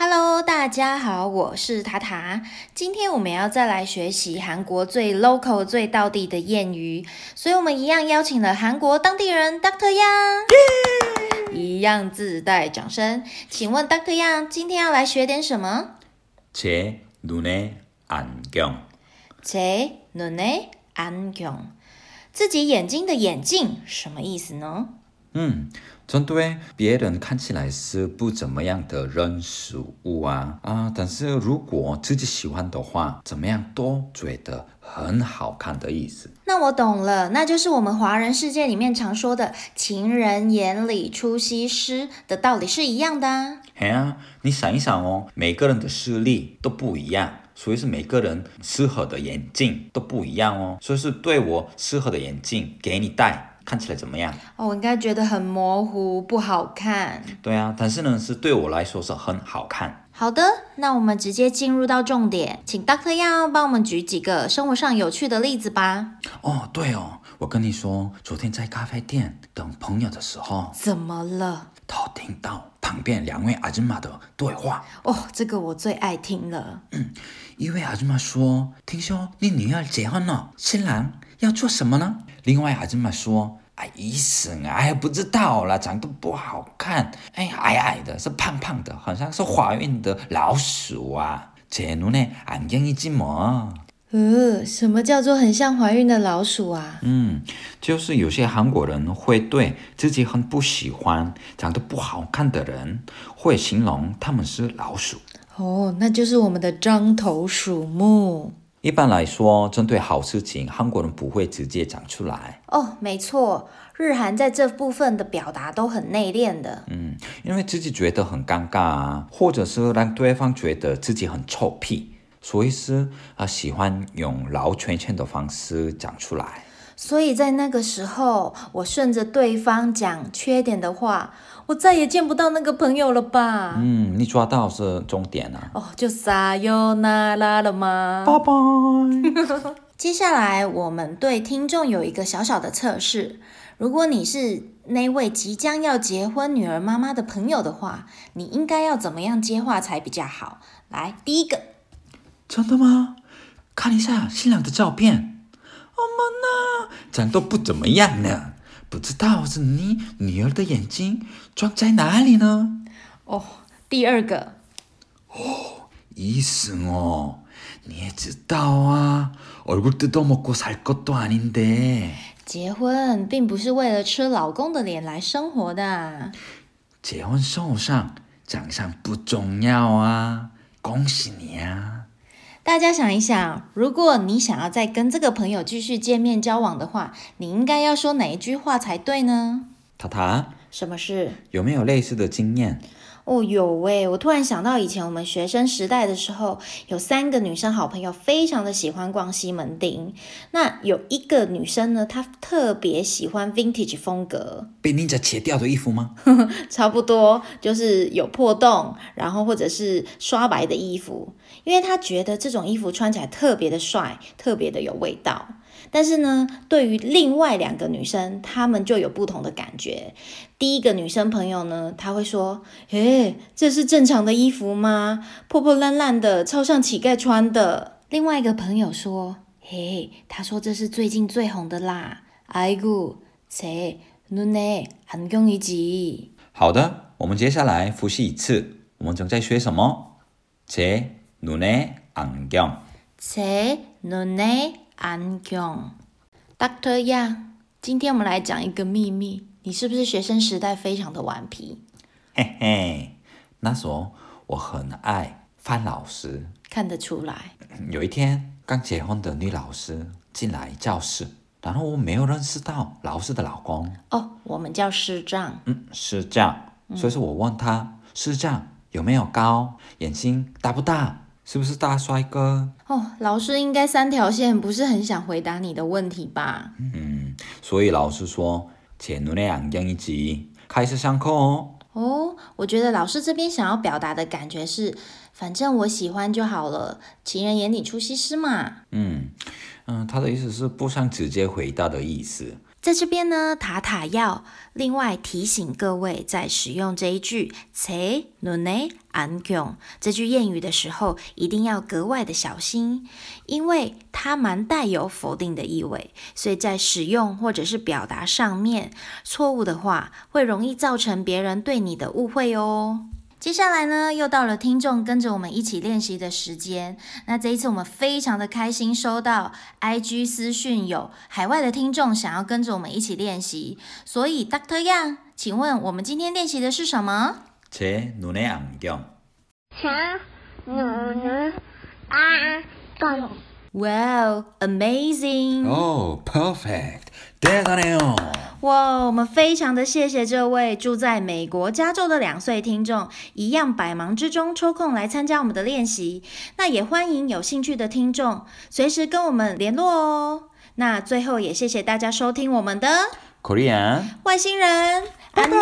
Hello，大家好，我是塔塔。今天我们要再来学习韩国最 local、最道地的谚语，所以我们一样邀请了韩国当地人 Dr. Yang，一样自带掌声。请问 Dr. Yang 今天要来学点什么？ 제 눈에 안경. 제 눈에 안경，自己眼睛的眼镜什么意思呢？ 嗯，针对别人看起来是不怎么样的人事物啊啊，但是如果自己喜欢的话，怎么样都觉得很好看的意思。那我懂了，那就是我们华人世界里面常说的“情人眼里出西施”的道理是一样的啊。嘿啊，你想一想哦，每个人的视力都不一样，所以是每个人适合的眼镜都不一样哦。所以是对我适合的眼镜给你戴，看起来怎么样？哦，我应该觉得很模糊，不好看。对啊，但是呢，是对我来说是很好看。好的，那我们直接进入到重点，请 Doctor Yang 帮我们举几个生活上有趣的例子吧。哦，对哦，我跟你说，昨天在咖啡店等朋友的时候，怎么了？偷听到旁边两位阿芝玛的对话。哦，这个我最爱听了。嗯一位阿芝玛说：“听说你女儿结婚了，新郎要做什么呢？”另外阿芝玛说：“哎，医生啊，哎，不知道啦，长得不好看，哎，矮矮的，是胖胖的，好像是怀孕的老鼠啊。제눈에안경이지 뭐。 呃，什么叫做很像怀孕的老鼠啊？嗯，就是有些韩国人会对自己很不喜欢、长得不好看的人，会形容他们是老鼠。哦，那就是我们的獐头鼠目。 一般来说，针对好事情，韩国人不会直接讲出来。哦，没错，日韩在这部分的表达都很内敛的。嗯，因为自己觉得很尴尬啊，或者是让对方觉得自己很臭屁，所以是啊喜欢用绕圈圈的方式讲出来。所以在那个时候，我顺着对方讲缺点的话，我再也见不到那个朋友了吧？嗯，你抓到是重点啊。哦，就撒尤那拉了吗？拜拜。接下来，我们对听众有一个小小的测试。如果你是那位即将要结婚女儿妈妈的朋友的话，你应该要怎么样接话才比较好？来，第一个，真的吗？看一下新郎的照片。哦妈呐，长得不怎么样呢，不知道是你女儿的眼睛装在哪里呢？哦，第二个，医生哦，你也知道啊，얼굴뜯어먹고살것도아닌데。 结婚并不是为了吃老公的脸来生活的。结婚生活上长相不重要啊，恭喜你啊！ 大家想一想，如果你想要再跟这个朋友继续见面交往的话，你应该要说哪一句话才对呢？塔塔，什么事？有没有类似的经验？哦，有诶，我突然想到以前我们学生时代的时候，有三个女生好朋友非常的喜欢逛西门町。那有一个女生呢，她特别喜欢 vintage 风格，被 ninja 切掉的衣服吗？差不多就是有破洞，然后或者是刷白的衣服，因为她觉得这种衣服穿起来特别的帅，特别的有味道。但是呢，对于另外两个女生，她们就有不同的感觉。第一个女生朋友呢，她会说：“诶，这是正常的衣服吗？破破烂烂的，超像乞丐穿的。”另外一个朋友说：“嘿，他说这是最近最红的啦。”아이고제눈에안경이지。 好的，我们接下来复习一次。我们正在学什么？제눈에안 경。 제눈에 안 경。 Doctor Yang，今天我们来讲一个秘密。你是不是学生时代非常的顽皮？嘿嘿，那时候我很爱范老师，看得出来。有一天，刚结婚的女老师进来教室，然后我没有认识到老师的老公。哦，我们叫师丈。嗯，师丈。所以说我问他，师丈有没有高？眼睛大不大？是不是大帅哥哦？老师应该三条线不是很想回答你的问题吧？嗯，所以老师说，请努内昂将一集开始上课哦。哦，我觉得老师这边想要表达的感觉是，反正我喜欢就好了。情人眼里出西施嘛。嗯嗯，他的意思是不想直接回答的意思。在这边呢，塔塔要另外提醒各位，在使用这一句“切努内安永”这句谚语的时候，一定要格外的小心，因为它蛮带有否定的意味，所以在使用或者是表达上面错误的话，会容易造成别人对你的误会哦。接下来呢，又到了听众跟着我们一起练习的时间。那这一次我们非常的开心，收到 IG 私讯有海外的听众想要跟着我们一起练习。所以 Doctor Yang，请问我们今天练习的是什么？切努内安永。切努内安永。Wow, amazing! Oh, perfect! 对的呢。哇，我们非常的谢谢这位住在美国加州的两岁听众，一样百忙之中抽空来参加我们的练习。那也欢迎有兴趣的听众随时跟我们联络哦。那最后也谢谢大家收听我们的 Korean 外星人，安妞。